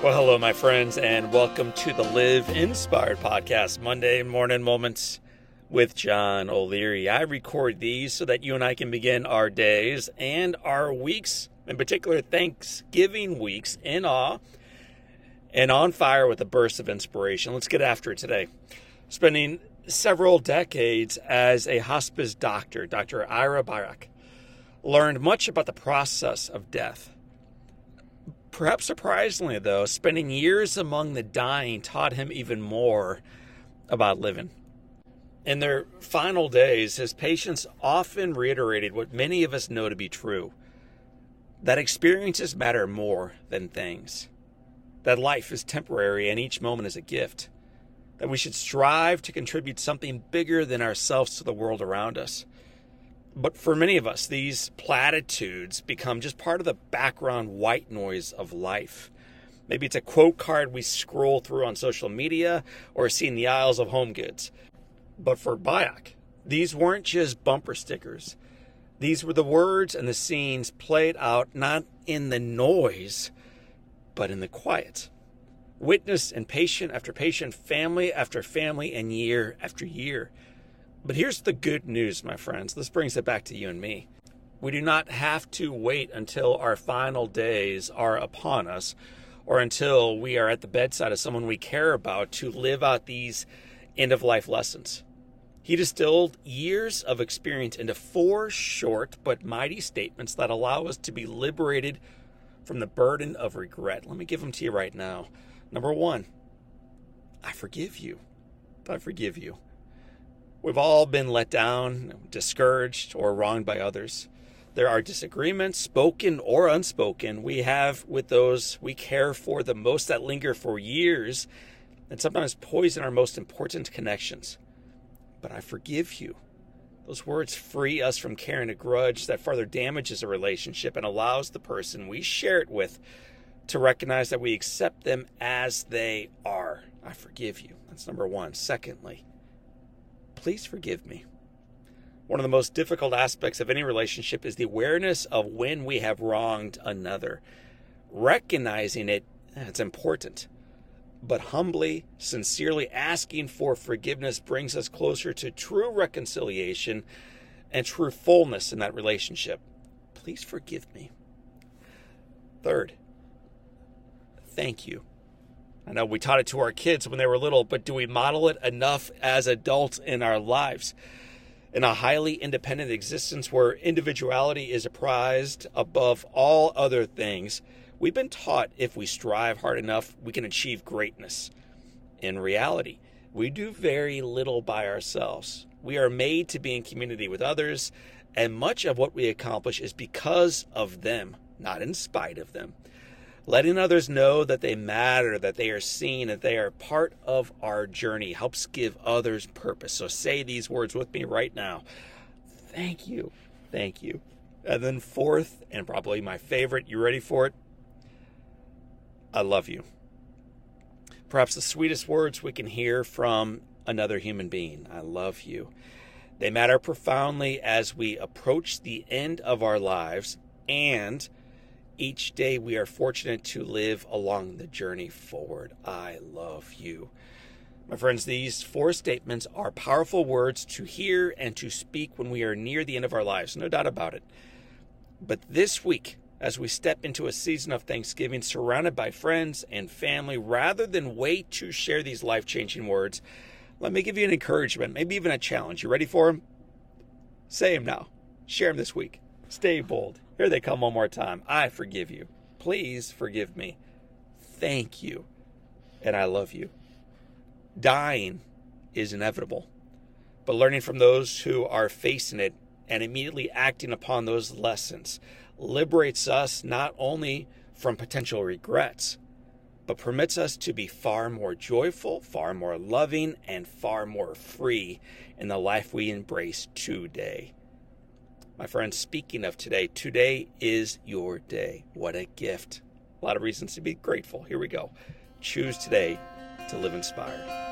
Well, hello, my friends, and welcome to the Live Inspired podcast, Monday Morning Moments with John O'Leary. I record these so that you and I can begin our days and our weeks, in particular, Thanksgiving weeks, in awe and on fire with a burst of inspiration. Let's get after it today. Spending several decades as a hospice doctor, Dr. Ira Byock learned much about the process of death Perhaps surprisingly, though, spending years among the dying taught him even more about living. In their final days, his patients often reiterated what many of us know to be true that experiences matter more than things, that life is temporary and each moment is a gift, that we should strive to contribute something bigger than ourselves to the world around us. But for many of us, these platitudes become just part of the background white noise of life. Maybe it's a quote card we scroll through on social media or see in the aisles of home goods. But for Byock, these weren't just bumper stickers. These were the words and the scenes played out not in the noise, but in the quiet. Witness and patient after patient, family after family, and year after year. But here's the good news, my friends. This brings it back to you and me. We do not have to wait until our final days are upon us or until we are at the bedside of someone we care about to live out these end of life lessons. He distilled years of experience into four short but mighty statements that allow us to be liberated from the burden of regret. Let me give them to you right now. Number one, I forgive you. I forgive you. We've all been let down, discouraged, or wronged by others. There are disagreements, spoken or unspoken, we have with those we care for the most that linger for years and sometimes poison our most important connections. But I forgive you. Those words free us from carrying a grudge that further damages a relationship and allows the person we share it with to recognize that we accept them as they are. I forgive you. That's number one. Secondly, please forgive me. One of the most difficult aspects of any relationship is the awareness of when we have wronged another. Recognizing it, it's important. But humbly, sincerely asking for forgiveness brings us closer to true reconciliation and true fullness in that relationship. Please forgive me. Third, thank you. I know we taught it to our kids when they were little, but do we model it enough as adults in our lives? In a highly independent existence where individuality is prized above all other things, we've been taught if we strive hard enough, we can achieve greatness. In reality, we do very little by ourselves. We are made to be in community with others, and much of what we accomplish is because of them, not in spite of them letting others know that they matter, that they are seen, that they are part of our journey helps give others purpose. So say these words with me right now. Thank you. Thank you. And then, fourth, and probably my favorite, you ready for it? I love you. Perhaps the sweetest words we can hear from another human being. I love you. They matter profoundly as we approach the end of our lives and each day we are fortunate to live along the journey forward. I love you. My friends, these four statements are powerful words to hear and to speak when we are near the end of our lives, no doubt about it. But this week, as we step into a season of Thanksgiving surrounded by friends and family, rather than wait to share these life changing words, let me give you an encouragement, maybe even a challenge. You ready for them? Say them now. Share them this week. Stay bold. Here they come one more time. I forgive you. Please forgive me. Thank you. And I love you. Dying is inevitable, but learning from those who are facing it and immediately acting upon those lessons liberates us not only from potential regrets, but permits us to be far more joyful, far more loving, and far more free in the life we embrace today. My friends, speaking of today, today is your day. What a gift. A lot of reasons to be grateful. Here we go. Choose today to live inspired.